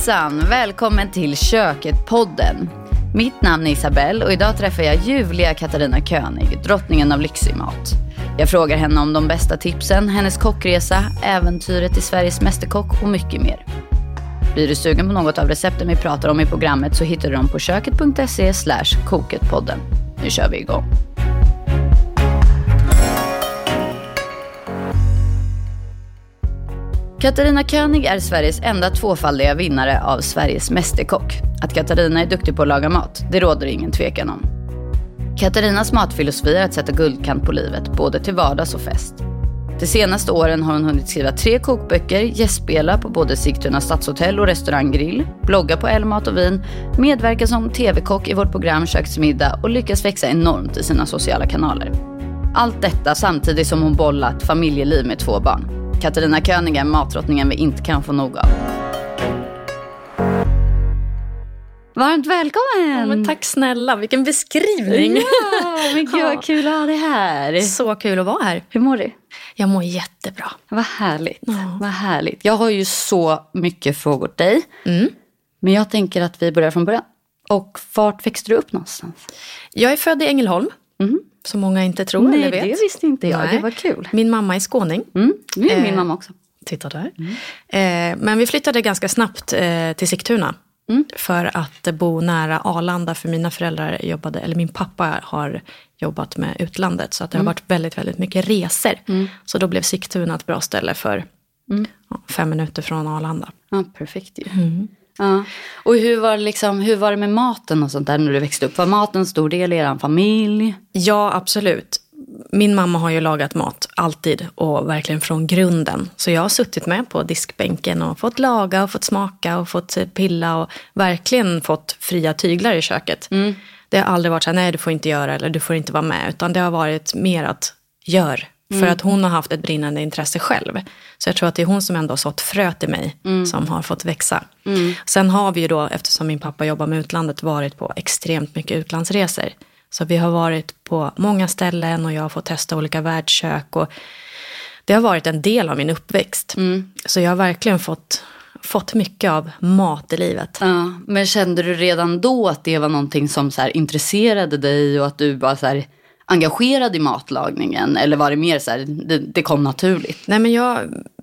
Hejsan! Välkommen till Köket-podden. Mitt namn är Isabelle och idag träffar jag ljuvliga Katarina König, drottningen av lyxig mat. Jag frågar henne om de bästa tipsen, hennes kockresa, äventyret i Sveriges Mästerkock och mycket mer. Blir du sugen på något av recepten vi pratar om i programmet så hittar du dem på köket.se koketpodden. Nu kör vi igång. Katarina König är Sveriges enda tvåfaldiga vinnare av Sveriges Mästerkock. Att Katarina är duktig på att laga mat, det råder ingen tvekan om. Katarinas matfilosofi är att sätta guldkant på livet, både till vardags och fest. De senaste åren har hon hunnit skriva tre kokböcker, gästspela på både Sigtuna stadshotell och restaurang Grill, blogga på Elle Mat och Vin, medverka som tv-kock i vårt program Köksmiddag och lyckas växa enormt i sina sociala kanaler. Allt detta samtidigt som hon bollat familjeliv med två barn. Katarina König är matdrottningen vi inte kan få nog av. Varmt välkommen! Ja, tack snälla, vilken beskrivning. Ja, men gud vad kul att ha dig här. Så kul att vara här. Hur mår du? Jag mår jättebra. Vad härligt. Ja. Vad härligt. Jag har ju så mycket frågor till dig. Mm. Men jag tänker att vi börjar från början. Och vart växte du upp någonstans? Jag är född i Ängelholm. Mm. Som många inte tror Nej, eller vet. det visste inte jag. Nej. Det var kul. Min mamma är skåning. Mm. Det är eh, min mamma också. Titta där. Mm. Eh, men vi flyttade ganska snabbt eh, till Sigtuna. Mm. För att bo nära Arlanda, för mina föräldrar jobbade, eller min pappa har jobbat med utlandet. Så att det har mm. varit väldigt, väldigt mycket resor. Mm. Så då blev Sigtuna ett bra ställe för mm. ja, fem minuter från Arlanda. Ja, perfekt ju. Ja. Och hur var, det liksom, hur var det med maten och sånt där när du växte upp? Var maten en stor del i er familj? Ja, absolut. Min mamma har ju lagat mat alltid och verkligen från grunden. Så jag har suttit med på diskbänken och fått laga och fått smaka och fått pilla och verkligen fått fria tyglar i köket. Mm. Det har aldrig varit så här, nej du får inte göra eller du får inte vara med. Utan det har varit mer att gör Mm. För att hon har haft ett brinnande intresse själv. Så jag tror att det är hon som ändå har sått fröet i mig mm. som har fått växa. Mm. Sen har vi ju då, eftersom min pappa jobbar med utlandet, varit på extremt mycket utlandsresor. Så vi har varit på många ställen och jag har fått testa olika världskök. Och det har varit en del av min uppväxt. Mm. Så jag har verkligen fått, fått mycket av mat i livet. Ja, men kände du redan då att det var någonting som så intresserade dig och att du bara så här engagerad i matlagningen? Eller var det mer så här, det, det kom naturligt? Nej men jag,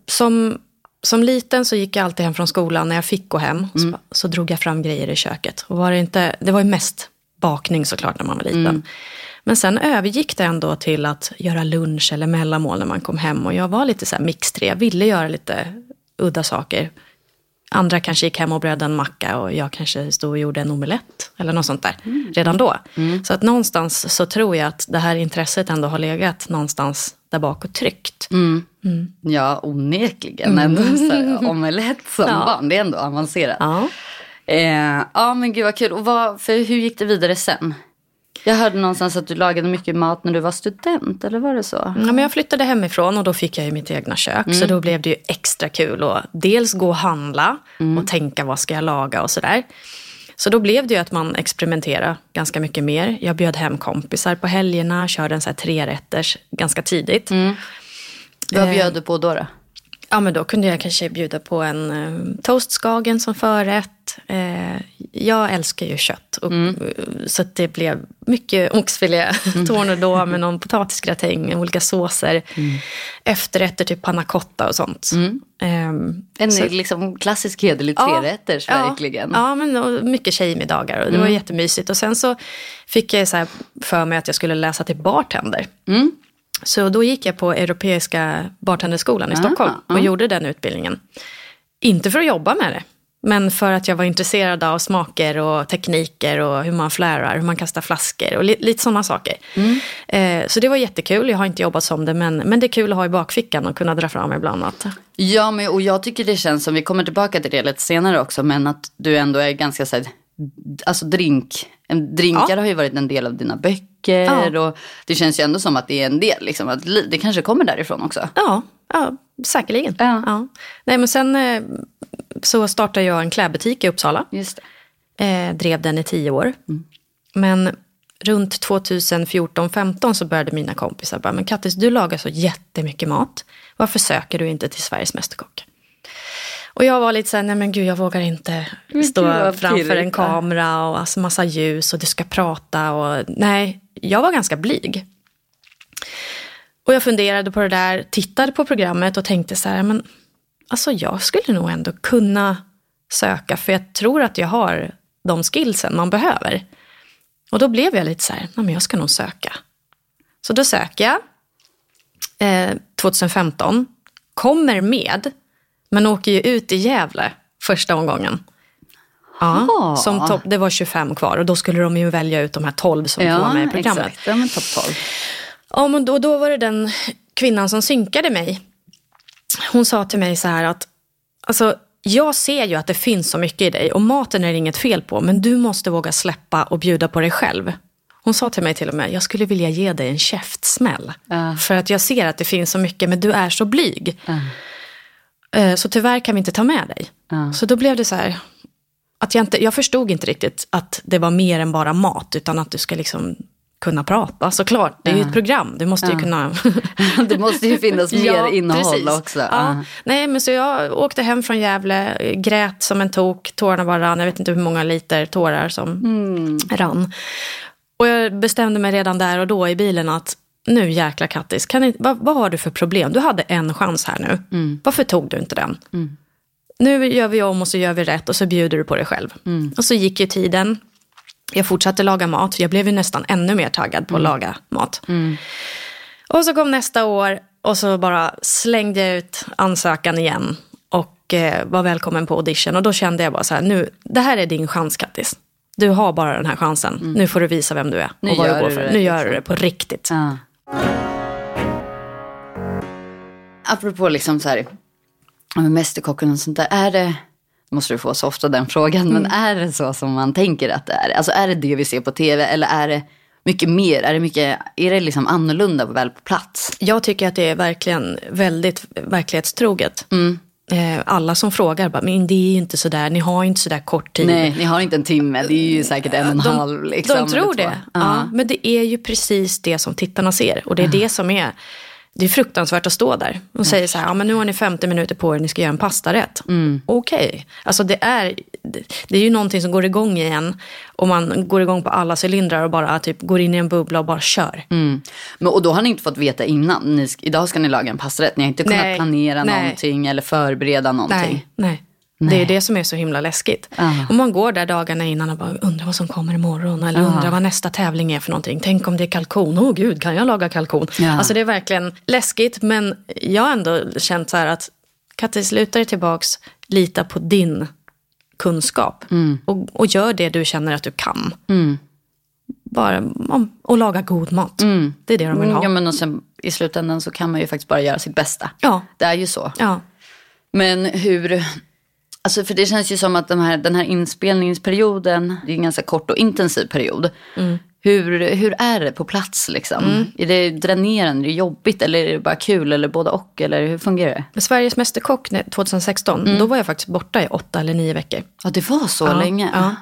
som, som liten så gick jag alltid hem från skolan. När jag fick gå hem mm. så, så, drog jag fram grejer i köket. Och var det, inte, det var ju mest bakning såklart när man var liten. Mm. Men sen övergick det ändå till att göra lunch eller mellanmål när man kom hem. Och jag var lite så här mixtre. Jag ville göra lite udda saker. Andra kanske gick hem och bredde en macka och jag kanske stod och gjorde en omelett. Eller något sånt där. Mm. Redan då. Mm. Så att någonstans så tror jag att det här intresset ändå har legat någonstans där bak och tryckt. Mm. Mm. Ja, onekligen. Ändå så omelett som ja. barn, det är ändå avancerat. Ja. Eh, ja, men gud vad kul. Och vad, för hur gick det vidare sen? Jag hörde någonstans att du lagade mycket mat när du var student, eller var det så? Ja, men jag flyttade hemifrån och då fick jag ju mitt egna kök. Mm. Så då blev det ju extra kul att dels gå och handla mm. och tänka vad ska jag laga och sådär. Så då blev det ju att man experimenterade ganska mycket mer. Jag bjöd hem kompisar på helgerna, körde en så här trerätters ganska tidigt. Mm. Vad bjöd du på då? då? Ja, men då kunde jag kanske bjuda på en eh, toastskagen som förrätt. Eh, jag älskar ju kött. Och, mm. Så det blev mycket oxfilé, mm. tournedos med någon potatisgratäng, olika såser. Mm. Efterrätter, typ panna cotta och sånt. Mm. Um, en så, liksom klassisk hederlig trerätters ja, verkligen. Ja, men och mycket tjejmiddagar och det var Mm. jättemysigt. Och sen så fick jag så för mig att jag skulle läsa till bartender. Så då gick jag på Europeiska bartenderskolan i Aha, Stockholm och ja. gjorde den utbildningen. Inte för att jobba med det, men för att jag var intresserad av smaker och tekniker och hur man flärar, hur man kastar flaskor och li lite sådana saker. Mm. Eh, så det var jättekul, jag har inte jobbat som det, men, men det är kul att ha i bakfickan och kunna dra fram ibland. Att, Ja, men, och jag tycker det känns som, vi kommer tillbaka till det lite senare också, men att du ändå är ganska så här, alltså drink, drinkar Ja. har ju varit en del av dina böcker Ja. och det känns ju ändå som att det är en del, liksom, att det kanske kommer därifrån också. ja, ja, säkerligen. Ja. Nej, men sen eh, så startade jag en klädbutik i Uppsala. Just. Eh, drev den i tio år. Mm. Men runt 2014-15 så började mina kompisar bara, men Kattis du lagar så jättemycket mat. Varför söker du inte till Sveriges Mästerkock? Och jag var lite så här, nej men gud jag vågar inte stå gud, framför pirrigt, en kamera och alltså massa ljus och du ska prata och nej, jag var ganska blyg. Och jag funderade på det där, tittade på programmet och tänkte så här, men alltså jag skulle nog ändå kunna söka för jag tror att jag har de skillsen man behöver. Och då blev jag lite så här, nej men jag ska nog söka. Så då söker jag eh, 2015, kommer med, men åker ju ut i Gävle första omgången. Ja, som topp, det var 25 kvar och då skulle de ju välja ut de här 12 som får vara med i programmet. exakt. Ja, topp 12. Ja, men då, då var det den kvinnan som synkade mig. Hon sa till mig så här att alltså, jag ser ju att det finns så mycket i dig och maten är det inget fel på, men du måste våga släppa och bjuda på dig själv. Hon sa till mig till och med, jag skulle vilja ge dig en käftsmäll. Ja. För att jag ser att det finns så mycket, men du är så blyg. Eh, Så tyvärr kan vi inte ta med dig. Ja. Så då blev det så här, att jag, inte, jag förstod inte riktigt att det var mer än bara mat, utan att du ska liksom kunna prata. Såklart, det är ju ett program, du måste ju kunna... Det måste ju finnas mer Ja, innehåll precis. också. Ja. Nej, men så jag åkte hem från Gävle, grät som en tok, tårarna bara rann. Jag vet inte hur många liter tårar som Mm. rann. Och jag bestämde mig redan där och då i bilen att nu jäkla Kattis, kan ni, vad, vad har du för problem? Du hade en chans här nu. Mm. Varför tog du inte den? Nu gör vi om och så gör vi rätt och så bjuder du på dig själv. Mm. Och så gick ju tiden. Jag fortsatte laga mat. Jag blev ju nästan ännu mer taggad på Mm. att laga mat. Och så kom nästa år och så bara slängde jag ut ansökan igen. Och eh, var välkommen på audition. Och då kände jag bara så här, nu, det här är din chans Kattis. Du har bara den här chansen. Nu får du visa vem du är. Mm. Nu och vad gör du går för. det, Nu gör liksom. du det på riktigt. Ja. Apropå liksom så här, Mästerkocken och sånt där. Är det, måste du få så ofta den frågan, men är det så som man tänker att det är? Alltså är det det vi ser på tv eller är det mycket mer? Är det, mycket, är det liksom annorlunda väl på plats? Jag tycker att det är verkligen väldigt verklighetstroget. Mm. Eh, alla som frågar bara, men det är ju inte sådär, ni har ju inte sådär kort tid. Nej, ni har inte en timme, det är ju säkert en och en halv. Liksom, de tror eller två. det. Ja. men det är ju precis det som tittarna ser. Och det är det som är, det är fruktansvärt att stå där. Och säger så här, ja men nu har ni 50 minuter på er, ni ska göra en pastarätt. Okej, alltså det är, det, är ju någonting som går igång igen. Och man går igång på alla cylindrar och bara typ går in i en bubbla och bara kör. Mm. Men, och då har ni inte fått veta innan. Ni, idag ska ni laga en pastarätt. Ni har inte kunnat Nej, planera nej. någonting eller förbereda någonting. Nej, nej. Det är det som är så himla läskigt. Ja. Och man går där dagarna innan och bara undrar vad som kommer imorgon. Eller undrar vad nästa tävling är för någonting. Tänk om det är kalkon. Åh gud, kan jag laga kalkon? Ja. Alltså det är verkligen läskigt. Men jag har ändå känt så här att Kattis, luta dig tillbaks. Lita på din kunskap. Och, och gör det du känner att du kan. Bara om, och laga god mat. Det är det de vill ha. Ja, men och sen, I slutändan så kan man ju faktiskt bara göra sitt bästa. Ja. Det är ju så. Ja. Men hur... Alltså för det känns ju som att de här, den här inspelningsperioden, det är en ganska kort och intensiv period. Mm. Hur, hur är det på plats liksom? Är det dränerande, är det jobbigt eller är det bara kul eller både och? Eller hur fungerar det? Sveriges Mästerkock 2016, då var jag faktiskt borta i åtta eller nio veckor. Ja, det var så länge? Ja.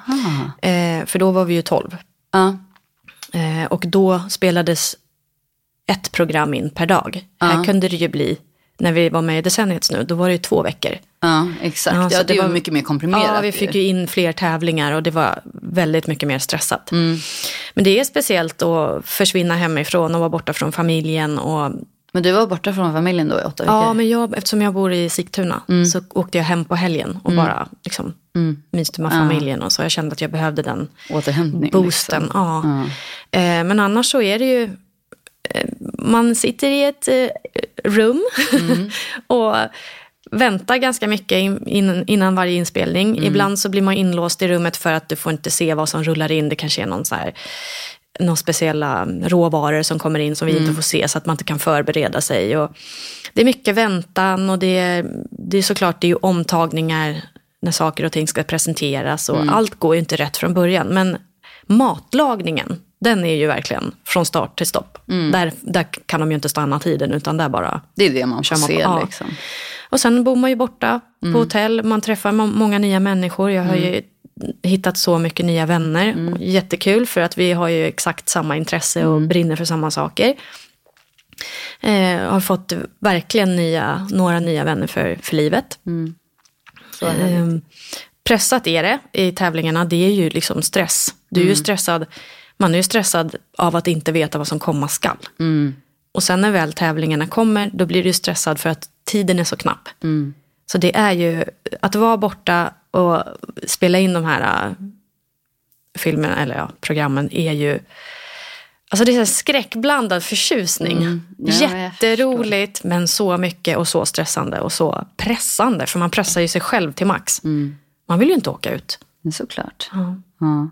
Eh, för då var vi ju 12. Ja. Eh, och då spelades ett program in per dag. Här kunde det ju bli, när vi var med i Decenniets nu, då var det ju två veckor. ja, exakt. Ja, Ja, det, det var- mycket mer komprimerat. Ja, vi fick ju in fler tävlingar och det var väldigt mycket mer stressat. Mm. Men det är speciellt att försvinna hemifrån och vara borta från familjen. Och, Men du var borta från familjen då i åtta veckor? ja, men jag, eftersom jag bor i Sigtuna Mm. så åkte jag hem på helgen och bara liksom, myste med familjen. Och så jag kände att jag behövde den Återhämtning. boosten. Liksom. Ja. Eh, men annars så är det ju, eh, man sitter i ett rum och väntar ganska mycket in, in, innan varje inspelning. Ibland så blir man inlåst i rummet för att du får inte se vad som rullar in. Det kanske är någon så här några speciella råvaror som kommer in som vi inte får se så att man inte kan förbereda sig. Och det är mycket väntan och det är, det är såklart det är ju omtagningar när saker och ting ska presenteras och allt går ju inte rätt från början. Men matlagningen, den är ju verkligen från start till stopp. Där, där kan de ju inte stanna tiden utan där bara Det är det man får man se ja. liksom. och sen bor man ju borta på hotell, man träffar må- många nya människor. Jag har ju hittat så mycket nya vänner. Jättekul för att vi har ju exakt samma intresse och brinner för samma saker. Eh, har fått verkligen nya, några nya vänner för, för livet. Ehm, pressat är det i tävlingarna, det är ju liksom stress. Du är ju stressad, man är ju stressad av att inte veta vad som komma skall. Och sen när väl tävlingarna kommer, då blir du stressad för att tiden är så knapp. Så det är ju, att vara borta och spela in de här äh, filmerna, eller ja, programmen, är ju Alltså det är en skräckblandad förtjusning. Mm. Ja, Jätteroligt, men så mycket och så stressande och så pressande. För man pressar ju sig själv till max. Mm. Man vill ju inte åka ut. Såklart. Ja.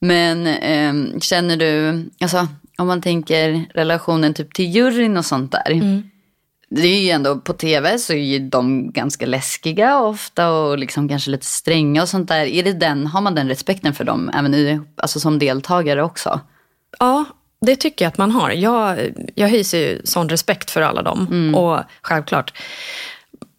Men ehm, känner du, alltså, om man tänker relationen typ till juryn och sånt där. Mm. Det är ju ändå på tv så är ju de ganska läskiga ofta och liksom kanske lite stränga och sånt där. Är det den, har man den respekten för dem även i, alltså som deltagare också? Ja, det tycker jag att man har. Jag, jag hyser ju sån respekt för alla dem. Mm. Och självklart.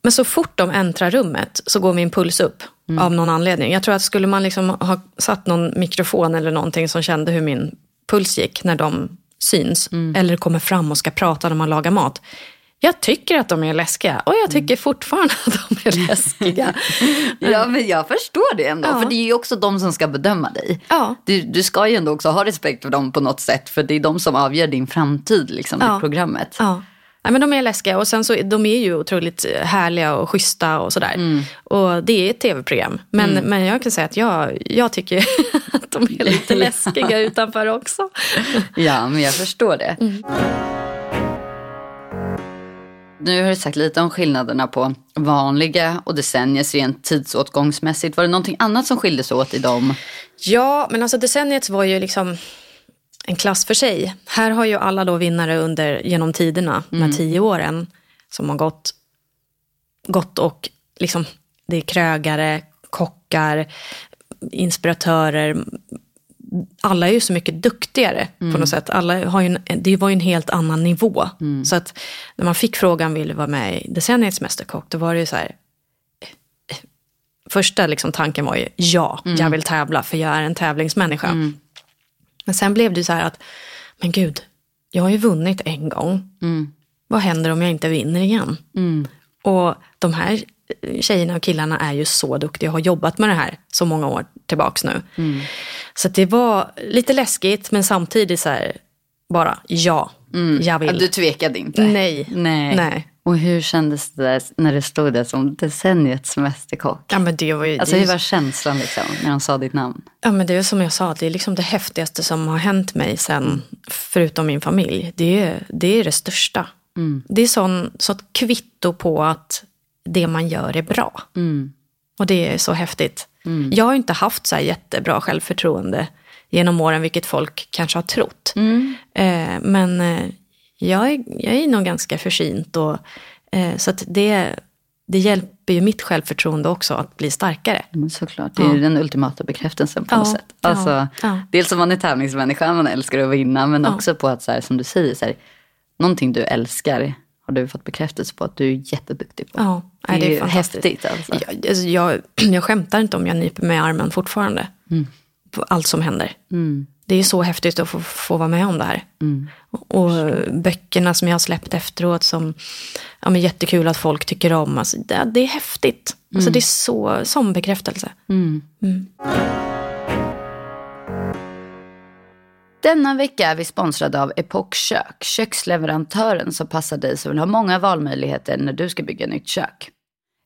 Men så fort de äntrar rummet så går min puls upp. Mm. Av någon anledning. Jag tror att skulle man liksom ha satt någon mikrofon eller någonting som kände hur min puls gick när de syns. Mm. Eller kommer fram och ska prata när man lagar mat. Jag tycker att de är läskiga. Och jag tycker fortfarande att de är läskiga. Ja, men jag förstår det ändå. Ja. För det är ju också de som ska bedöma dig. Ja. Du, du ska ju ändå också ha respekt för dem på något sätt. För det är de som avgör din framtid liksom, Ja. i programmet. Ja. Nej, men de är läskiga och sen så, de är ju otroligt härliga och schyssta och sådär. Mm. Och det är ett tv-program. Men, men jag kan säga att jag, jag tycker att de är lite läskiga utanför också. Ja, men jag förstår det. Nu har du sagt lite om skillnaderna på vanliga och decenniers rent tidsåtgångsmässigt. Var det någonting annat som skilde sig åt i dem? Ja, men alltså decenniet var ju liksom en klass för sig. Här har ju alla då vinnare under, genom tiderna, de här tio åren som har gått, gått och liksom, det är krögare, kockar, inspiratörer. Alla är ju så mycket duktigare på något sätt. Alla har en, det var ju en helt annan nivå. Så att när man fick frågan vill du vara med i decenniets mästerkock, då var det ju så här, första liksom tanken var ju ja, jag vill tävla för jag är en tävlingsmänniska. Men sen blev det så här att, men gud, jag har ju vunnit en gång. Vad händer om jag inte vinner igen? Och de här tjejerna och killarna är ju så duktiga och har jobbat med det här så många år tillbaks nu. Så att det var lite läskigt men samtidigt så här, bara ja, jag Ja, vill. du tvekade inte? Nej. Nej. Nej. Och hur kändes det där när det stod där som decenniets mästerkock? Ja men det var ju, Alltså det, hur var känslan liksom, när de sa ditt namn? Ja, men det är som jag sa, det är liksom det häftigaste som har hänt mig sen, förutom min familj. Det är det, är det största. Det är sån, så ett kvitto på att det man gör är bra. Och det är så häftigt. Jag har inte haft så här jättebra självförtroende genom åren, vilket folk kanske har trott. Eh, men eh, jag, är, jag är nog ganska försynt. Och, eh, så att det, det hjälper ju mitt självförtroende också att bli starkare. Men såklart, det är ju den ultimata bekräftelsen på Ja, något sätt. ja, Alltså, ja. Dels som man är tävlingsmänniska, man älskar att vinna, men också på att, så här, som du säger, så här, någonting du älskar har du fått bekräftelse på att du är jätteduktig på. Ja, det, är det är häftigt alltså. Jag, alltså, jag, jag skämtar inte om jag nyper mig i armen fortfarande. På allt som händer. Det är så häftigt att få, få vara med om det här. Och böckerna som jag har släppt efteråt som ja, men jättekul att folk tycker om. Alltså, det, det är häftigt. Alltså, det är så, som bekräftelse. Denna vecka är vi sponsrade av Epoch Kök, köksleverantören som passar dig som vill ha många valmöjligheter när du ska bygga nytt kök.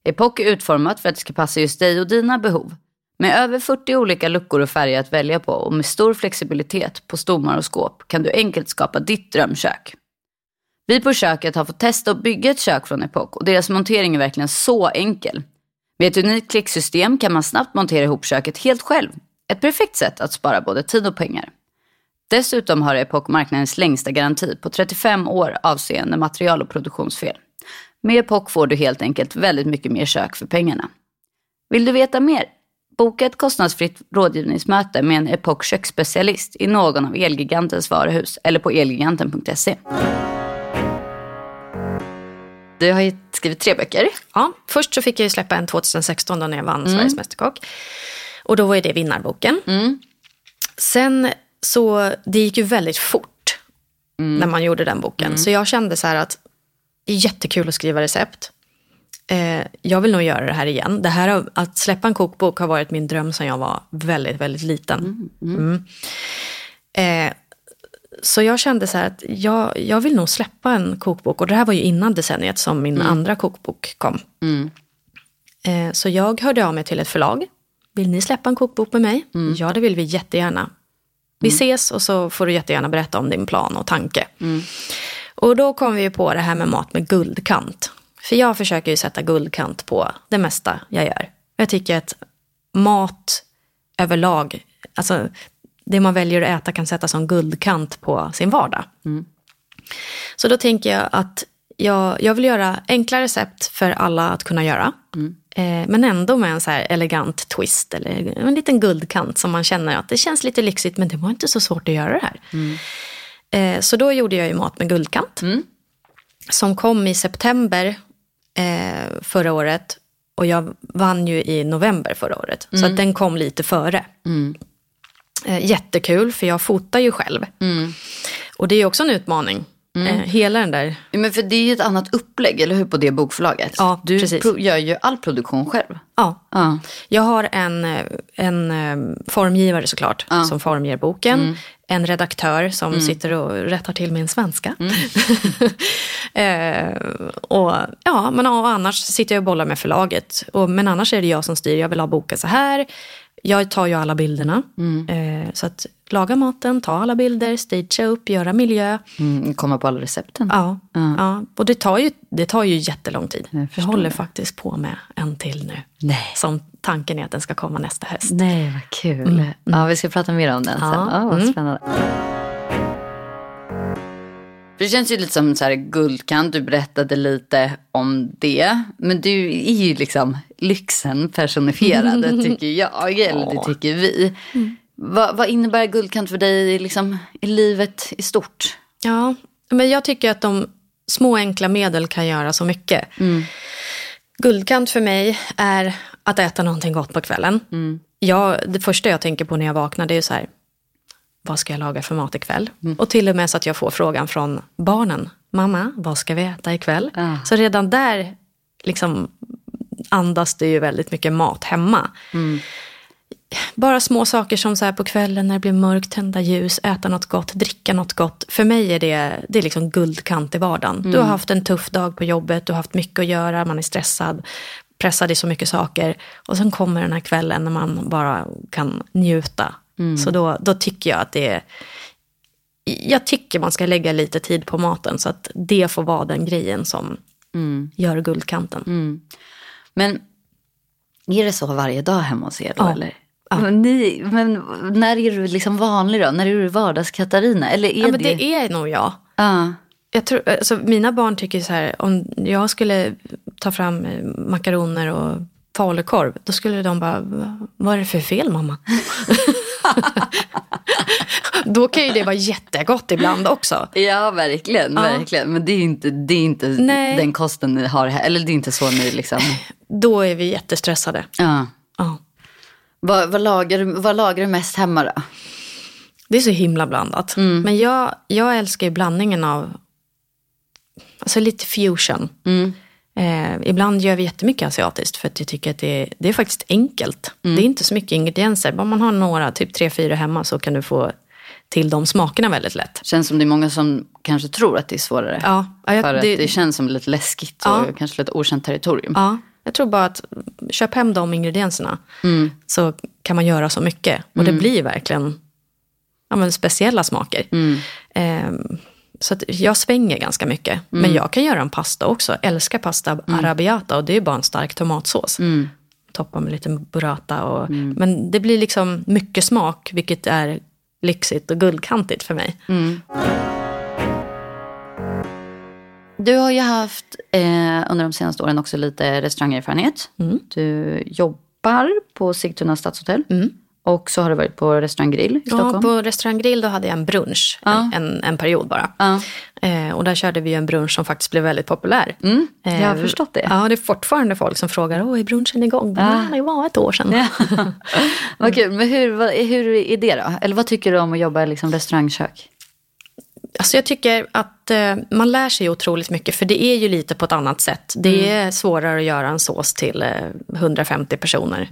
Epoch är utformat för att det ska passa just dig och dina behov. Med över 40 olika luckor och färger att välja på och med stor flexibilitet på stommar och skåp kan du enkelt skapa ditt drömkök. Vi på köket har fått testa att bygga ett kök från Epoch och deras montering är verkligen så enkel. Med ett unikt klicksystem kan man snabbt montera ihop köket helt själv. Ett perfekt sätt att spara både tid och pengar. Dessutom har Epoch marknadens längsta garanti på 35 år avseende material och produktionsfel. Med Epoch får du helt enkelt väldigt mycket mer kök för pengarna. Vill du veta mer? Boka ett kostnadsfritt rådgivningsmöte med en Epoch köksspecialist i någon av Elgigantens varuhus eller på elgiganten.se. Du har ju skrivit tre böcker. Ja, först så fick jag släppa en 2016 då när jag vann Sveriges Mästerkock. Och då var ju det vinnarboken. Sen så, det gick ju väldigt fort när man gjorde den boken. Så jag kände så här att det är jättekul att skriva recept. Eh, jag vill nog göra det här igen. Det här att släppa en kokbok har varit min dröm sedan jag var väldigt, väldigt liten. Mm. Eh, så jag kände så att jag, jag vill nog släppa en kokbok. Och det här var ju innan decenniet som min andra kokbok kom. Eh, så jag hörde av mig till ett förlag. Vill ni släppa en kokbok med mig? Ja, det vill vi jättegärna. Vi ses och så får du jättegärna berätta om din plan och tanke. Och då kom vi på det här med mat med guldkant. För jag försöker ju sätta guldkant på det mesta jag gör. Jag tycker att mat överlag, alltså det man väljer att äta kan sätta som guldkant på sin vardag. Så då tänker jag att jag, jag vill göra enkla recept för alla att kunna göra. Eh, men ändå med en så här elegant twist eller en liten guldkant som man känner att det känns lite lyxigt men det var inte så svårt att göra det här. Eh, så då gjorde jag ju mat med guldkant. Som kom i september eh, förra året. Och jag vann ju i november förra året. Så att den kom lite före. Eh, jättekul för jag fotar ju själv. Och det är också en utmaning. Eh, hela den där, Men för det är ju ett annat upplägg, eller hur, på det bokförlaget? Ja, du precis. gör ju all produktion själv. ja. Ja. Jag har en, en eh, formgivare såklart, som formger boken. En redaktör som sitter och rättar till min svenska. eh, och, ja, men och annars sitter jag och bollar med förlaget. Och, men annars är det jag som styr. Jag vill ha boken så här. Jag tar ju alla bilderna. Eh, så att laga maten, ta alla bilder, stagea upp, göra miljö. Mm, komma på alla recepten. Ja, ja. och det tar, ju, det tar ju jättelång tid. Jag Jag, håller det. faktiskt på med en till nu. Nej. Som tanken är att den ska komma nästa höst. Nej, vad kul. Ja, vi ska prata mer om den sen. Ja, Ja, vad spännande. Det känns ju lite som så här guldkant, du berättade lite om det. Men du är ju liksom lyxen personifierad, tycker jag, eller det tycker vi. Vad, vad innebär guldkant för dig liksom, i livet i stort? Ja, men jag tycker att de små enkla medel kan göra så mycket. Guldkant för mig är att äta någonting gott på kvällen. Jag, det första jag tänker på när jag vaknar det är så här, vad ska jag laga för mat ikväll? Och till och med så att jag får frågan från barnen, mamma, vad ska vi äta ikväll? Ah. Så redan där liksom andas det ju väldigt mycket mat hemma. Bara små saker som så här på kvällen när det blir mörkt, tända ljus, äta något gott, dricka något gott. För mig är det, det är liksom guldkant i vardagen. Du har haft en tuff dag på jobbet, du har haft mycket att göra, man är stressad, pressad i så mycket saker. Och sen kommer den här kvällen när man bara kan njuta. Så då, då tycker jag att det är... Jag tycker man ska lägga lite tid på maten så att det får vara den grejen som gör guldkanten. Men är det så varje dag hemma hos er då? Ja. Eller? Men, ni, men när är du liksom vanlig då? När är du vardags-Katarina? Eller är Ja, men det... det är nog jag. Ja. Jag tror, alltså, mina barn tycker så här, om jag skulle ta fram eh, makaroner och falukorv, då skulle de bara, "Va- vad är det för fel mamma? då kan ju det vara jättegott ibland också. Ja, verkligen. verkligen. Men det är inte, det är inte Nej. den kosten ni har här. Eller det är inte så ni liksom... Då är vi jättestressade. Ja. Ja. Vad, vad, lagar, vad lagar du mest hemma då? Det är så himla blandat. Men jag, jag älskar ju blandningen av, alltså lite fusion. Eh, ibland gör vi jättemycket asiatiskt för att jag tycker att det, det är faktiskt enkelt. Det är inte så mycket ingredienser. Bara man har några, typ tre, fyra hemma så kan du få till de smakerna väldigt lätt. Känns som det är många som kanske tror att det är svårare. Ja, ja, jag- För att det- det känns som lite läskigt Ja. och kanske lite okänt territorium. Ja, jag tror bara att köp hem de ingredienserna så kan man göra så mycket. Och det blir verkligen ja, men speciella smaker. Ehm, så jag svänger ganska mycket. Men jag kan göra en pasta också. Älskar pasta arabiata och det är bara en stark tomatsås. Toppa med lite burrata. Och, Men det blir liksom mycket smak, vilket är lyxigt och guldkantigt för mig. Du har ju haft eh, under de senaste åren också lite restaurangerfarenhet. Du jobbar på Sigtuna stadshotell. Och så har du varit på restaurang Grill i Ja, Stockholm. på restaurang Grill då hade jag en brunch, Ja. en, en, period bara. Ja. Eh, och där körde vi en brunch som faktiskt blev väldigt populär. Mm, jag har Eh, förstått det. Ja, det är fortfarande folk som frågar, åh, är brunchen igång? Ja. Det var ett år sedan. Vad kul. Men hur, vad, hur är det då? Eller vad tycker du om att jobba i liksom restaurangkök? Alltså jag tycker att eh, man lär sig otroligt mycket, för det är ju lite på ett annat sätt. Det är svårare att göra en sås till eh, 150 personer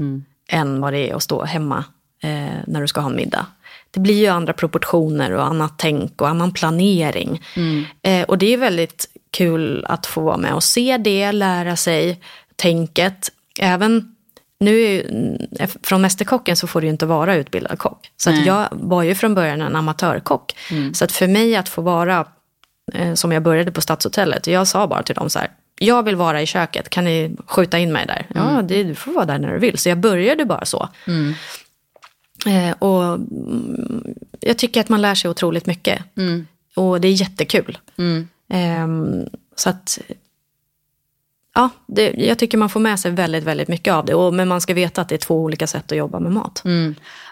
än vad det är att stå hemma eh, när du ska ha en middag. Det blir ju andra proportioner och annat tänk och annan planering. Eh, och det är väldigt kul att få vara med och se det, lära sig tänket. Även nu mm, från Mästerkocken så får du ju inte vara utbildad kock. Så att jag var ju från början en amatörkock. Så att för mig att få vara, eh, som jag började på Stadshotellet, jag sa bara till dem så här, jag vill vara i köket, kan ni skjuta in mig där? Ja, det, du får vara där när du vill. Så jag började bara så. Eh, och mm, jag tycker att man lär sig otroligt mycket. Och det är jättekul. Ehm, så att, ja, det, jag tycker man får med sig väldigt, väldigt mycket av det. Och, men man ska veta att det är två olika sätt att jobba med mat.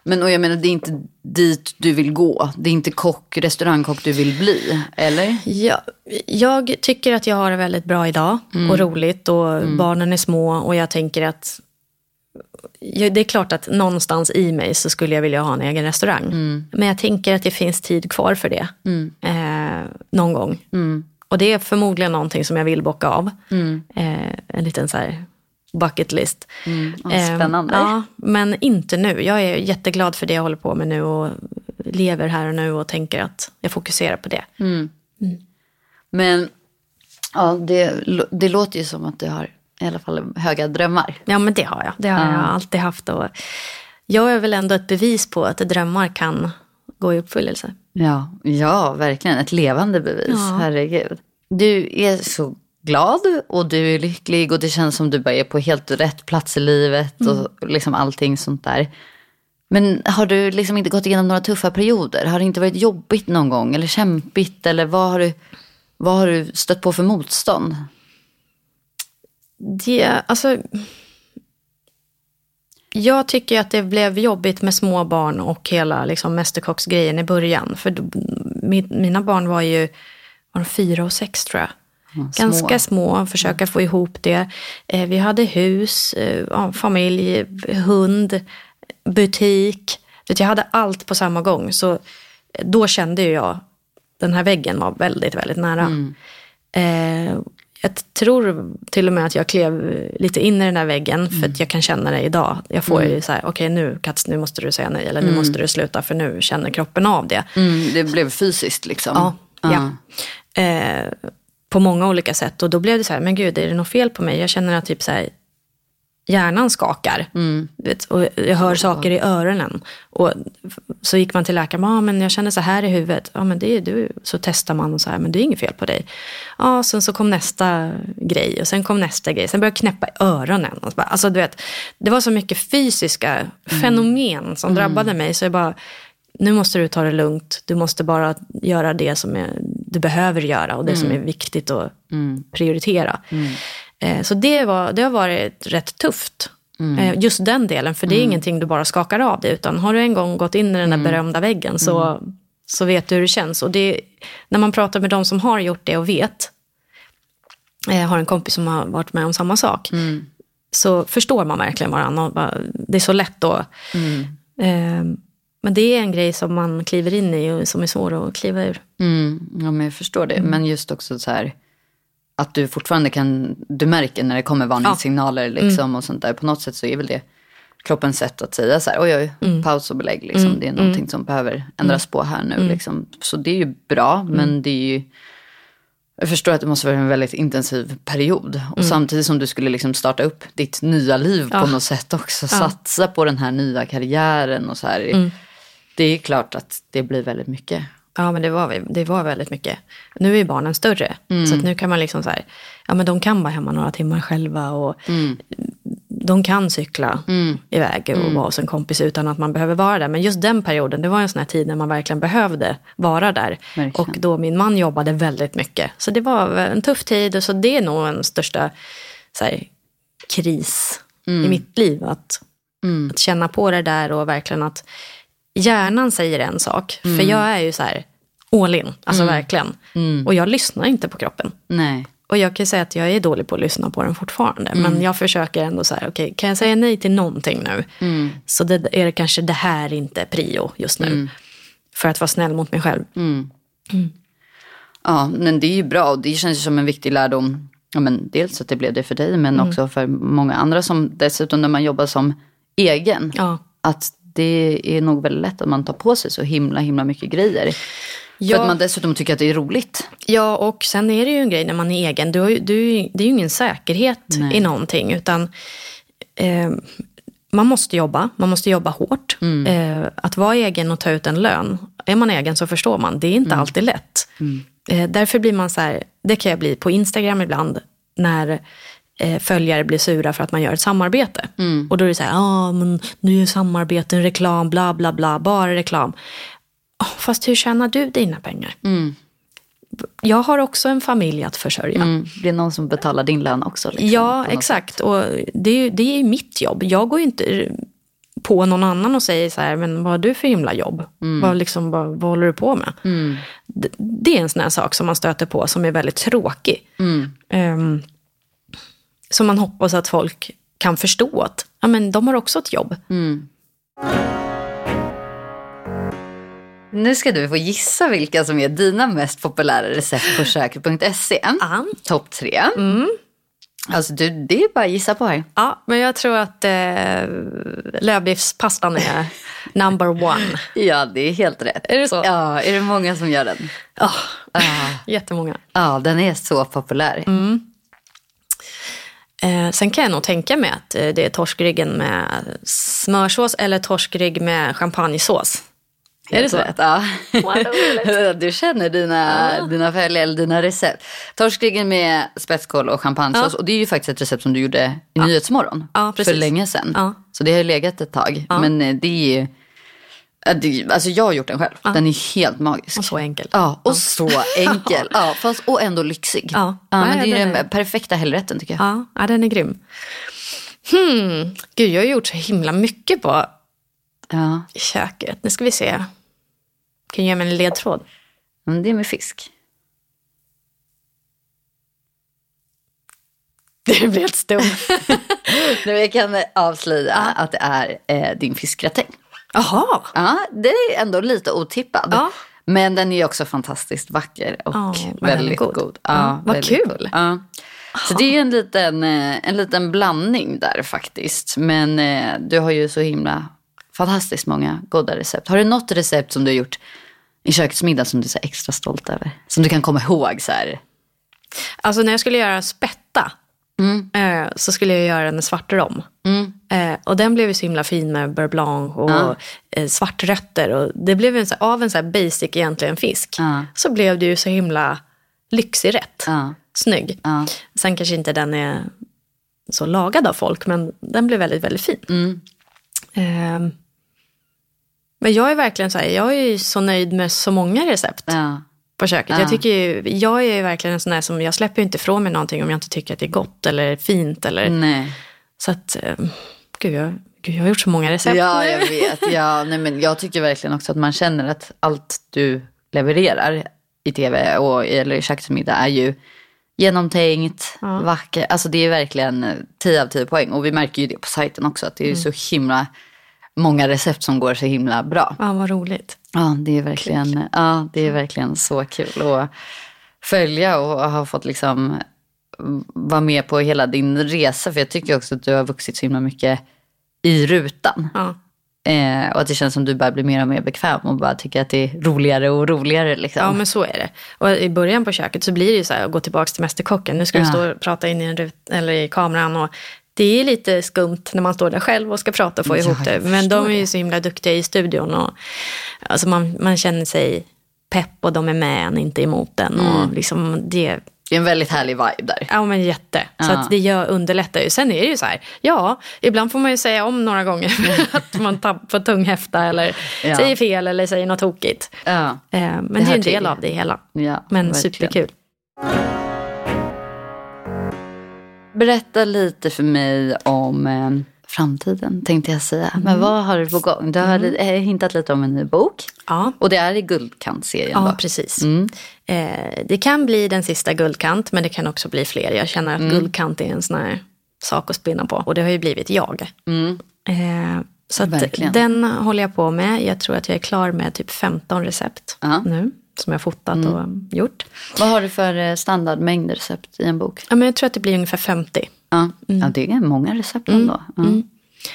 Men och jag menar, det är inte dit du vill gå. Det är inte kock, restaurangkock du vill bli, eller? Ja, jag tycker att jag har det väldigt bra idag och roligt och barnen är små och jag tänker att det är klart att någonstans i mig så skulle jag vilja ha en egen restaurang. Men jag tänker att det finns tid kvar för det eh, någon gång. Och det är förmodligen någonting som jag vill bocka av. Eh, en liten så här bucket list. Ja, Eh, spännande. ja, men inte nu. Jag är jätteglad för det jag håller på med nu och lever här och nu och tänker att jag fokuserar på det. Men ja, det, det låter ju som att du har i alla fall höga drömmar. Ja, men det har jag. Det har jag alltid haft. Och jag är väl ändå ett bevis på att drömmar kan gå i uppfyllelse. Ja, ja verkligen. Ett levande bevis. Ja. Herregud. Du är så glad och du är lycklig och det känns som du bara är på helt rätt plats i livet och liksom allting sånt där. Men har du liksom inte gått igenom några tuffa perioder? Har det inte varit jobbigt någon gång eller kämpigt eller vad har du, vad har du stött på för motstånd? Det, alltså, jag tycker att det blev jobbigt med små barn och hela liksom, mästerkocksgrejen i början. För då, mi, mina barn var ju var de fyra och sex tror jag. Ganska små, försöka få ihop det. Eh, vi hade hus, eh, familj, hund, butik. Jag hade allt på samma gång. Så eh, då kände jag, den här väggen var väldigt, väldigt nära. Eh, jag tror till och med att jag klev lite in i den här väggen för att jag kan känna det idag. Jag får ju så här, okej nu Kats, nu måste du säga nej eller nu måste du sluta för nu känner kroppen av det. Mm, det blev fysiskt liksom. Ja, ja. Eh, på många olika sätt. Och då blev det så här, men gud, är det något fel på mig? Jag känner att typ så här, hjärnan skakar. Du Vet, och jag hör saker i öronen. Och så gick man till läkaren, ah, men jag känner så här i huvudet. Ja, men det är du. Så testar man och så här, men det är inget fel på dig. Ja, sen så kom nästa grej och sen kom nästa grej. Sen började jag knäppa i öronen. Och så bara, alltså, du vet, det var så mycket fysiska fenomen som drabbade mig. Så jag bara, nu måste du ta det lugnt. Du måste bara göra det som är, du behöver göra och det som är viktigt att prioritera. Eh, Så det, var, det har varit rätt tufft. Eh, Just den delen, för det är ingenting du bara skakar av det. Utan har du en gång gått in i den där berömda väggen så, så vet du hur det känns. Och det, när man pratar med de som har gjort det och vet, jag har en kompis som har varit med om samma sak, så förstår man verkligen varandra. Det är så lätt då. Eh, men det är en grej som man kliver in i och som är svår att kliva ur. Mm, ja, men jag förstår det. Men just också så här att du fortfarande kan, du märker när det kommer varningssignaler liksom och sånt där. På något sätt så är väl det kroppens sätt att säga så här, oj oj, paus och belägg liksom. Det är någonting som behöver ändras på här nu liksom. Så det är ju bra, men det är ju, jag förstår att det måste vara en väldigt intensiv period. Och samtidigt som du skulle liksom starta upp ditt nya liv på något sätt också. Satsa på den här nya karriären och så här. Det är klart att det blir väldigt mycket. Ja, men det var, det var väldigt mycket. Nu är barnen större. Så att nu kan man liksom så här, ja men de kan vara hemma några timmar själva. Och De kan cykla iväg och vara hos en kompis utan att man behöver vara där. Men just den perioden, det var en sån här tid när man verkligen behövde vara där. Verkligen. Och då min man jobbade väldigt mycket. Så det var en tuff tid. Och så det är nog en största så här, kris i mitt liv. Att, att känna på det där och verkligen att hjärnan säger en sak. För jag är ju så här all in, alltså verkligen. Och jag lyssnar inte på kroppen. Nej. Och jag kan säga att jag är dålig på att lyssna på den fortfarande. Men jag försöker ändå så här, okej, kan jag säga nej till någonting nu? Så det, är det kanske det här inte prio just nu. För att vara snäll mot mig själv. Ja, men det är ju bra och det känns ju som en viktig lärdom. Ja, men dels att det blev det för dig men också för många andra som dessutom när man jobbar som egen. Ja. Att det är nog väldigt lätt att man tar på sig så himla himla mycket grejer. Ja. För att man dessutom tycker att det är roligt. Ja, och sen är det ju en grej när man är egen. Du har ju, du, det är ju ingen säkerhet Nej. i någonting. Utan eh, man måste jobba. Man måste jobba hårt. Eh, att vara egen och ta ut en lön. Är man egen så förstår man. Det är inte alltid lätt. Eh, därför blir man så här. Det kan jag bli på Instagram ibland. När eh, följare blir sura för att man gör ett samarbete. Och då är det så här. Ja, men nu är samarbeten reklam. Bla, bla, bla. Bara reklam. Ah, Fast hur tjänar du dina pengar? Jag har också en familj att försörja. Mm. Det är någon som betalar din lön också. Liksom, Ja, exakt. Och det är, det är mitt jobb. Jag går ju inte på någon annan och säger så här, men vad har du för himla jobb? Vad, liksom, vad, vad håller du på med? Det, det är en sån här sak som man stöter på som är väldigt tråkig. Um, som man hoppas att folk kan förstå att ja, men de har också ett jobb. Nu ska du få gissa vilka som är dina mest populära recept på köket.se. Ja. Topp tre. Alltså du, det är bara att gissa på här. Ja, men jag tror att eh, lövbiffspastan är number one. Ja, det är helt rätt. Är det så? Ja, är det många som gör den? Oh, Ja, jättemånga. ja den är så populär. Eh, sen kan jag nog tänka mig att eh, det är torskryggen med smörsås eller torskrygg med champagnesås. Är det så? rätt, Ja. Du känner dina, dina följare eller dina recept. Torskryggen med spetskål och champagnesås. Och det är ju faktiskt ett recept som du gjorde i Nyhetsmorgon. Ja, precis. för länge sedan. Ja. Så det har ju legat ett tag. Men eh, det är ju... ja, Alltså jag har gjort den själv. Den är helt magisk. Och så enkel. Ja, och så enkel. Ja, fast, och ändå lyxig. Ja. men det är den den perfekta helgrätten tycker jag. Ja, ja, den är grym. Hmm. Gud, jag har gjort så himla mycket på Ja, köket. Nu ska vi se. Kan du ge mig en ledtråd? men det är med fisk. Det blir helt stum. Nu jag kan avslöja att det är eh, din fiskgratäng. Jaha. Ja, det är ändå lite otippad. Ja. Men den är också fantastiskt vacker och är väldigt god. god. Ja, vad kul. Ja. Så det är en liten, eh, en liten blandning där faktiskt. Men eh, du har ju så himla fantastiskt många goda recept. Har du något recept som du har gjort i kökets middag som du är extra stolt över? Som du kan komma ihåg så här? Alltså när jag skulle göra spätta eh, så skulle jag göra en svart rom. Eh, och den blev ju så himla fin med beurre blanc och Ja. eh, svartrötter. Och det blev en, så- av en så här basic egentligen fisk. Ja. Så blev det ju så himla lyxig rätt. Ja. Snygg. Ja. Sen kanske inte den är så lagad av folk, men den blev väldigt, väldigt fin. Mm. Men jag är verkligen så här, jag är ju så nöjd med så många recept Ja. på köket. Ja. Jag, tycker ju, jag är verkligen en sån där som, jag släpper ju inte ifrån mig någonting om jag inte tycker att det är gott eller fint. Eller, Nej. Så att, eh, gud jag, gud jag har gjort så många recept Ja, nu. jag vet. Ja, nej, men jag tycker verkligen också att man känner att allt du levererar i tv och, eller i köksmiddag är ju genomtänkt, vacker. Alltså det är verkligen eh, 10 av 10 poäng. Och vi märker ju det på sajten också, att det är så himla många recept som går så himla bra. Ja, vad roligt. Ja, det är verkligen, ja, det är verkligen så kul att följa och ha fått liksom vara med på hela din resa. För jag tycker också att du har vuxit så himla mycket i rutan. Ja. Eh, och att det känns som du bara blir mer och mer bekväm och bara tycker att det är roligare och roligare. Liksom. ja, men så är det. Och i början på köket så blir det ju så här att gå tillbaka till Mästerkocken. Nu ska du Ja. stå och prata in i, en rut, eller i kameran. Och det är lite skumt när man står där själv och ska prata och få Ja, ihop det. Men de är ju så himla duktiga i studion. Och, alltså man, man känner sig pepp och de är med en, inte emot. Mm. Och liksom det, Det är en väldigt härlig vibe där. Ja men jätte. Så Ja. att det gör, underlättar ju. Sen är det ju så här, ja, ibland får man ju säga om några gånger att man tappar tunghäfta eller Ja. säger fel eller säger något tokigt. Ja, Eh, men det, Det är en del till. av det hela. ja Men verkligen. superkul. Berätta lite för mig om eh, framtiden tänkte jag säga. Men vad har du på gång? Du har li- eh, hintat lite om en ny bok. Ja, Och det är i Guldkantserien ja då? precis. Mm. Eh, det kan bli den sista guldkant, men det kan också bli fler. Jag känner Mm. att guldkant är en sån här sak att spinna på. Och det har ju blivit jag. Eh, så Mm. Den håller jag på med. Jag tror att jag är klar med typ 15 recept Ja. nu. Som jag fotat och gjort. Vad har du för eh, standardmängd recept i en bok? Ja, men jag tror att det blir ungefär 50. Ja, ja det är många recept ändå. Ja.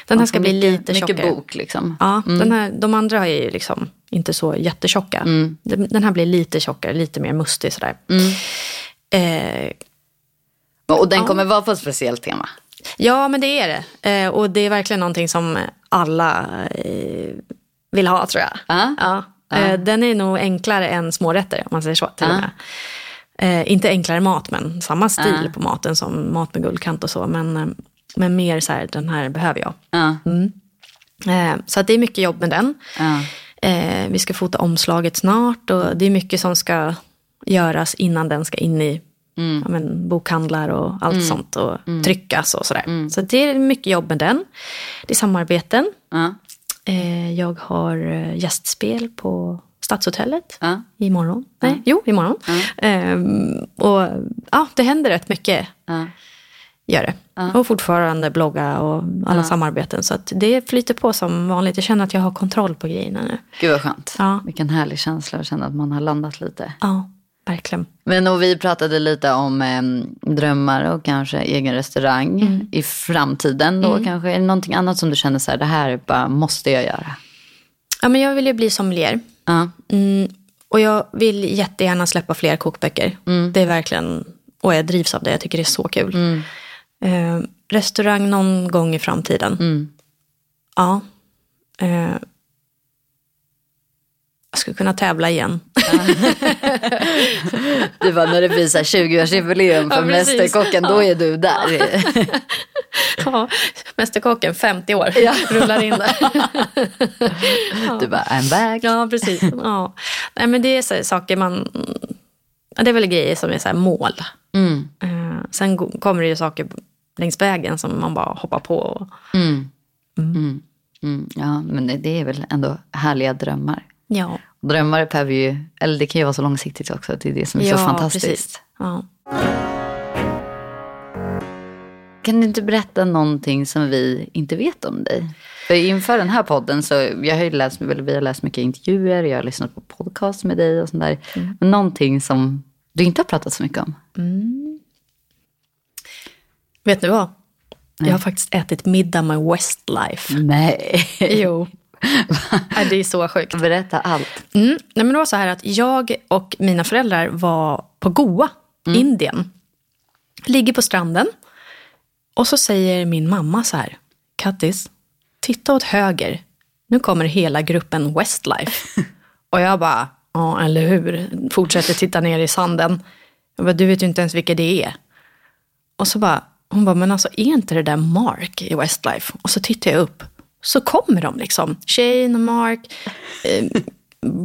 Den här ska bli mycket, lite mycket tjockare. bok liksom. Ja, den här, de andra är ju liksom inte så jättetjocka. Den, den här blir lite tjockare, lite mer mustig sådär. Eh, Och den kommer vara på ett speciellt tema. ja, men det är det. Eh, och det är verkligen någonting som alla eh, vill ha tror jag. Ja. Ja. Eh, den är nog enklare än smårätter om man säger så. Till Ja. Eh, inte enklare mat, men samma stil på maten som mat med guldkant och så. Men, eh, men mer så här, den här behöver jag. Ja. Eh, så att det är mycket jobb med den. Ja. Vi ska fota omslaget snart och det är mycket som ska göras innan den ska in i ja, men, bokhandlar och allt sånt och tryckas och sådär. Så det är mycket jobb med den. Det är samarbeten. Ja. Eh, jag har eh, gästspel på Stadshotellet Ja. imorgon. Nej, jo, imorgon. Ehm, och ja, det händer rätt mycket. Ja. Gör det. Och fortfarande blogga och alla samarbeten. Så att det flyter på som vanligt. Jag känner att jag har kontroll på grejerna nu. Gud vad skönt. Ja. Vilken härlig känsla att känna att man har landat lite. Ja, verkligen. Men och vi pratade lite om eh, drömmar och kanske egen restaurang i framtiden. Då kanske är det någonting annat som du känner så här, det här bara måste jag göra. Ja, men jag vill ju bli sommelier. Ja. Mm, och jag vill jättegärna släppa fler kokböcker. Det är verkligen, och jag drivs av det. Jag tycker det är så kul. Eh, restaurang någon gång i framtiden. Ja. Eh, jag skulle kunna tävla igen. Det var när det blir så här 20-årsjubileum för Ja, precis. Mästerkocken, då är du där. ja, Mästerkocken, 50 år, rullar in där. Du bara, I'm back. Ja, precis. Ja. Nej, men det är så saker man... ja, Det är väl grejer som är så här mål. Mm. Eh, sen kommer det ju saker längs vägen som man bara hoppar på. Och, Mm, ja, men det, det är väl ändå härliga drömmar. ja, Drömmar behöver ju, eller det kan ju vara så långsiktigt också. Det är det som är så fantastiskt. Ja. Kan du inte berätta någonting som vi inte vet om dig? För inför den här podden så, jag har ju läst, vi har läst mycket intervjuer, jag har lyssnat på podcast med dig och sånt där. Men någonting som du inte har pratat så mycket om? Vet du vad? Jag har faktiskt ätit middag med Westlife. Nej. Jo. Det är så sjukt. Berätta allt. Mm. Nej, men det var så här att jag och mina föräldrar var på Goa, Indien. Ligger på stranden. Och så säger min mamma så här. Kattis, titta åt höger. Nu kommer hela gruppen Westlife. och jag bara, ja eller hur. Fortsätter titta ner i sanden. Jag bara, du vet ju inte ens vilka det är. Och så bara, hon bara, men alltså är inte det där Mark i Westlife? Och så tittar jag upp. Så kommer de liksom. Shane, Mark, eh,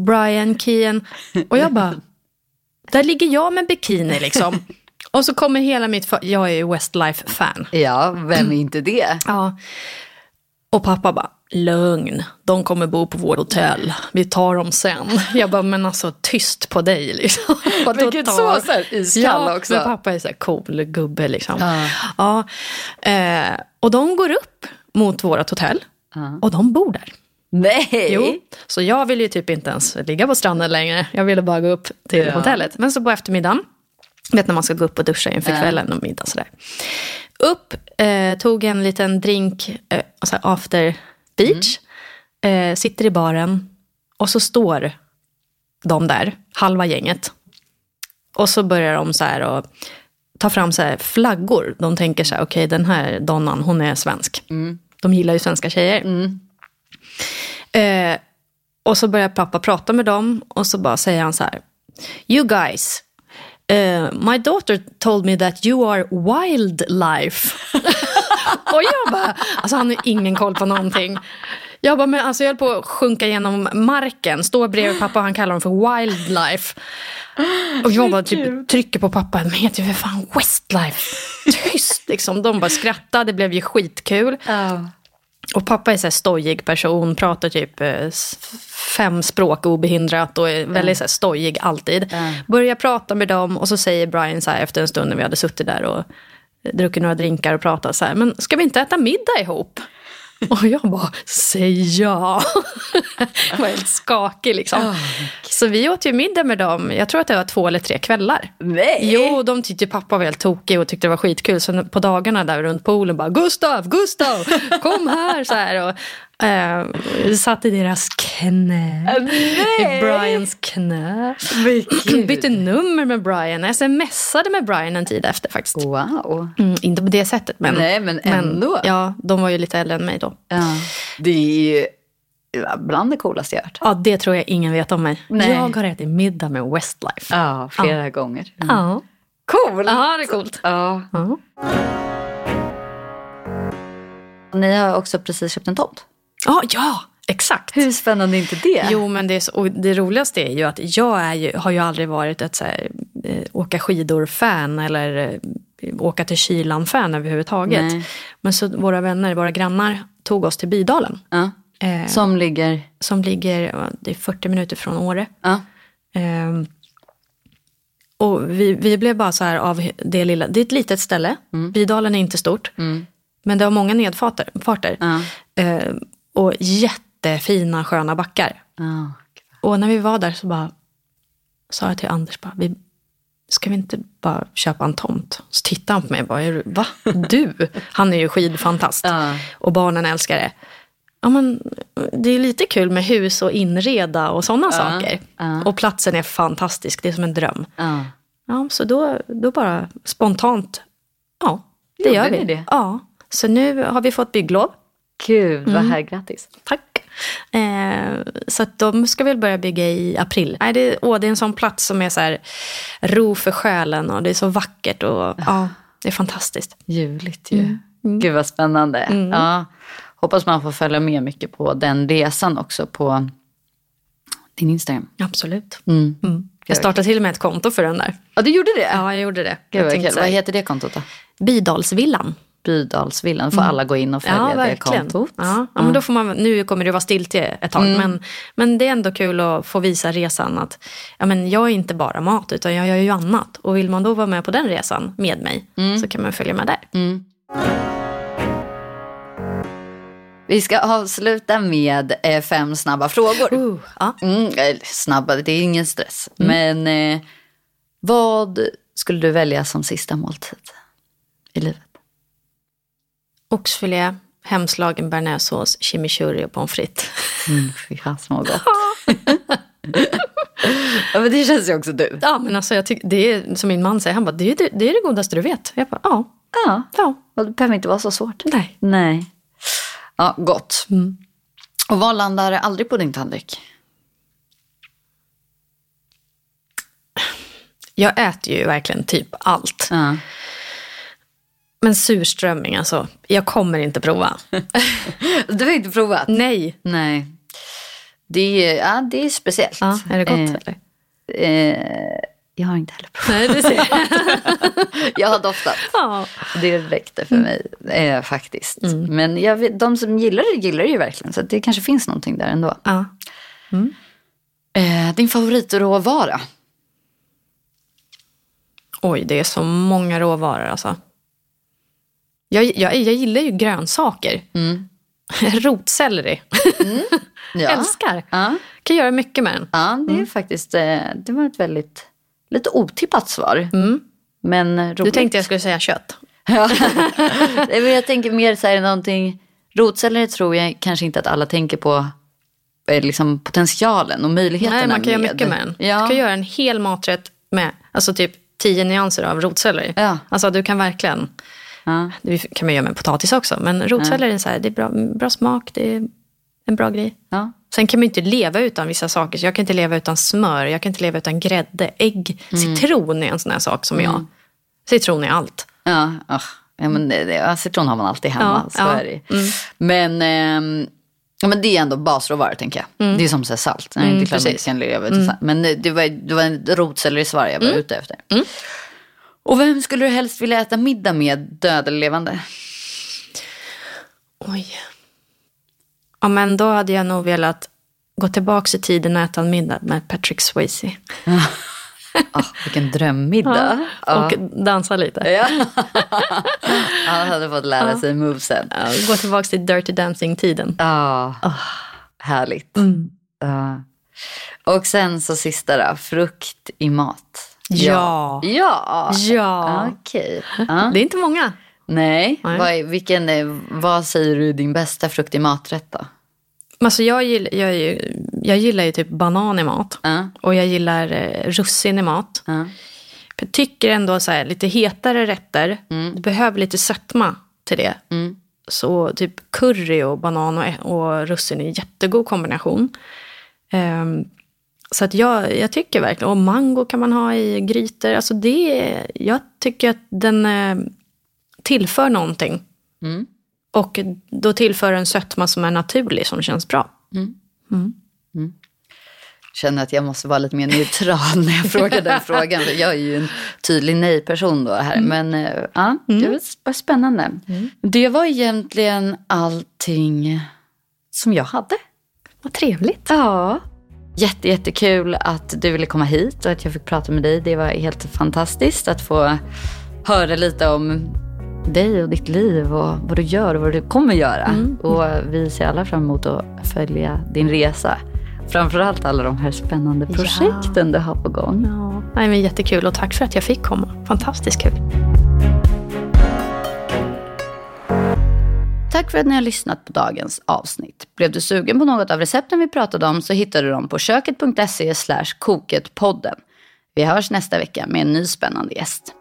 Brian, Kian. Och jag bara, där ligger jag med bikini liksom. Och så kommer hela mitt, jag är ju Westlife-fan. Ja, vem är inte det? Ja. Och pappa bara, lugn, de kommer bo på vårt hotell, vi tar dem sen. Jag bara, men alltså tyst på dig liksom. Vilket tar? så, så här iskall ja, också. Men pappa är så här cool gubbe liksom. Ja. Ja. Eh, och de går upp mot vårt hotell och de bor där. Nej. Jo, så jag ville ju typ inte ens ligga på stranden längre. Jag ville bara gå upp till Ja. hotellet. Men så på eftermiddagen, vet när man ska gå upp och duscha inför kvällen och middag sådär. Upp, eh, tog en liten drink, eh, after beach, eh, sitter i baren och så står de där, halva gänget. Och så börjar de så här och ta fram så här flaggor. De tänker så här, okej den här donnan, hon är svensk. De gillar ju svenska tjejer. Eh, och så börjar pappa prata med dem och så bara säger han så här. You guys, eh, my daughter told me that you are wildlife. och jag bara, alltså han har ingen koll på någonting. Jag bara, men alltså jag höll på att sjunka genom marken, står bredvid pappa och han kallar dem för wildlife. Och jag bara typ trycker på pappa, men heter ju för fan Westlife. Tyst liksom. De bara skrattade, det blev ju skitkul. Ja. Och pappa är så här stojig person, pratar typ eh, fem språk obehindrat och är väldigt så här stojig alltid. Börjar prata med dem och så säger Brian så här efter en stund när vi hade suttit där och druckit några drinkar och pratat så här, men ska vi inte äta middag ihop? Och jag bara, säg ja. jag var helt skakig liksom. Oh, så vi åt ju middag med dem, jag tror att det var två eller tre kvällar. Nej! Jo, de tyckte pappa var helt tokig och tyckte det var skitkul. Så på dagarna där runt poolen bara, Gustav, Gustav, kom här. Så här och, vi satt i deras knä. Nej! I Brians knä. Bytte nummer med Brian. Jag smsade med Brian en tid efter faktiskt. Wow. Mm, inte på det sättet, men, Nej, men ändå. ja, de var ju lite äldre än mig då. Ja. Det är ju bland det coolaste jag hört. Ja, det tror jag ingen vet om mig. Nej. Jag har ätit middag med Westlife. Ja, flera gånger. Ja. Cool! ja, det är coolt. Ja. Ja. Ni har också precis köpt en tomt. Ja, ja, exakt. Hur spännande är inte det? Jo, men det, så, och det roligaste är ju att jag ju, har ju aldrig varit ett så här, eh, åka skidor-fan eller eh, åka till kylan-fan överhuvudtaget. Nej. Men så våra vänner, våra grannar, tog oss till Bydalen. Ja. Eh, Som ligger... som ligger det är 40 minuter från Åre. Ja. Ehm, och vi, vi blev bara så här av det lilla, det är ett litet ställe, Bydalen är inte stort. Men det har många nedfarter. farter. Ja. Ehm, och jättefina sköna backar. Ja. Och när vi var där så bara sa jag till Anders, bara, vi, ska vi inte bara köpa en tomt? Så tittade han på mig och bara, du, va? Du? Han är ju skidfantast. Ja. Och barnen älskar det. Ja, men det är lite kul med hus och inreda och sådana saker. ja. Och platsen är fantastisk, det är som en dröm. Ja. Så då, då bara spontant, ja, det Gjorde gör vi. det? Ja, så nu har vi fått bygglov. Gud, vad här, grattis. Tack. Eh, så att de ska väl börja bygga i april. Nej, det, åh, det är en sån plats som är så här ro för själen och det är så vackert och ja, det är fantastiskt. Ljuvligt ju. Gud vad spännande. Ja. Hoppas man får följa med mycket på den resan också på din Instagram. Absolut. Mm. Mm. Jag startade till och med ett konto för den där. Ja, du gjorde det? Ja, jag gjorde det. Gud jag tänkte Vad heter det kontot då? Bydalsvillan. Bydalsvillan. får alla gå in och följa Ja, det kontot. Ja, ja, men då får man, nu kommer det vara stiltje ett tag, men, men det är ändå kul att få visa resan att ja, men jag är inte bara mat, utan jag gör ju annat. Och vill man då vara med på den resan med mig, så kan man följa med där. Vi ska avsluta med eh, fem snabba frågor. Uh, ja. Mm, eller snabba, det är ingen stress. Men eh, vad skulle du välja som sista måltid i livet? Oxfilé, hemslagen bearnaisesås, chimichurri och pommes frites. Mm, fy fasen vad gott. ja, men det känns ju också du. Ja, men alltså jag tycker, det är som min man säger, han bara, det är det, det, är det godaste du vet. Jag bara, ja, Ja, ja, och det behöver inte vara så svårt. nej. Nej. Ja, gott. Och vad landar aldrig på din tallrik? Jag äter ju verkligen typ allt. Ja. Men surströmming, alltså, jag kommer inte prova. Du har inte provat? Nej. Nej. Det är, ja, det är speciellt. Ja, är det gott Eh, eller? eh, jag har inte heller provat. Nej, du ser. Jag har doftat. ja. Det räckte för mig eh, faktiskt. Men jag de som gillar det gillar det ju verkligen. Så det kanske finns någonting där ändå. ja. Eh, din favoritråvara? Oj, det är så många råvaror alltså. Jag, jag, jag gillar ju grönsaker. Rotselleri. Ja. Älskar. Ja, Kan göra mycket med den. ja det är faktiskt eh, det var ett väldigt lite otippat svar. Men roligt. Du tänkte jag skulle säga kött. Ja. Jag tänker mer så här någonting. Rotselleri tror jag kanske inte att alla tänker på eh, liksom potentialen och möjligheterna Nej, man kan göra med. mycket med den. Ja. Du kan göra en hel maträtt med alltså typ tio nyanser av rotselleri. Ja. Alltså du kan verkligen, Ja. det kan man göra med potatis också, men rotselleri är så här, det är bra, bra smak, det är en bra grej. Ja. Sen kan man inte leva utan vissa saker. Så jag kan inte leva utan smör, jag kan inte leva utan grädde, ägg, Mm. citron är en sån här sak som jag. Citron är allt. Ja, ah, ja men det, det, ja, citron har man alltid hemma. Ja, så ja. är det. Men, ehm, ja, men det är ändå basråvaror tänker jag. Det är som så salt. Nej, det är klart man inte kan leva utan salt. Men eh, det var, det var en rotsellerisvar jag var ute efter. Och vem skulle du helst vilja äta middag med, död eller levande? Oj. Ja, men då hade jag nog velat gå tillbaka i tiden och äta en middag med Patrick Swayze. Oh, vilken drömmiddag. Ja, och dansa lite. Ja. Han hade fått lära sig movesen. Ja, gå tillbaka till Dirty Dancing-tiden. Ja, oh, härligt. Mm. Och sen så sista då, frukt i mat. Ja. Ja. Ja. Okej. Uh. Det är inte många. Nej. Nej. Vad, vilken, vad säger du är din bästa frukt i maträtt då? Alltså jag, gillar, jag, jag gillar ju typ banan i mat. Uh. Och jag gillar eh, russin i mat. Uh. Jag tycker ändå så här, lite hetare rätter. Mm. Du behöver lite sötma till det. Mm. Så typ curry och banan och, och russin är en jättegod kombination. Um, så att jag, jag tycker verkligen, och mango kan man ha i grytor. Alltså det, jag tycker att den eh, tillför någonting. Mm. Och då tillför en sötma som är naturlig, som känns bra. Mm. Mm. Mm. Känner att jag måste vara lite mer neutral när jag frågar den frågan. Jag är ju en tydlig nej-person då här. Men äh, ja, det var spännande. Det var egentligen allting som jag hade. Vad trevligt. Ja. Jätte, jättekul att du ville komma hit och att jag fick prata med dig. Det var helt fantastiskt att få höra lite om dig och ditt liv och vad du gör och vad du kommer göra. Mm. Och vi ser alla fram emot att följa din resa. Framförallt alla de här spännande projekten ja. du har på gång. Ja. Nej, men jättekul och tack för att jag fick komma. Fantastiskt kul. Tack för att ni har lyssnat på dagens avsnitt. Blev du sugen på något av recepten vi pratade om så hittar du dem på köket.se koketpodden. Vi hörs nästa vecka med en ny spännande gäst.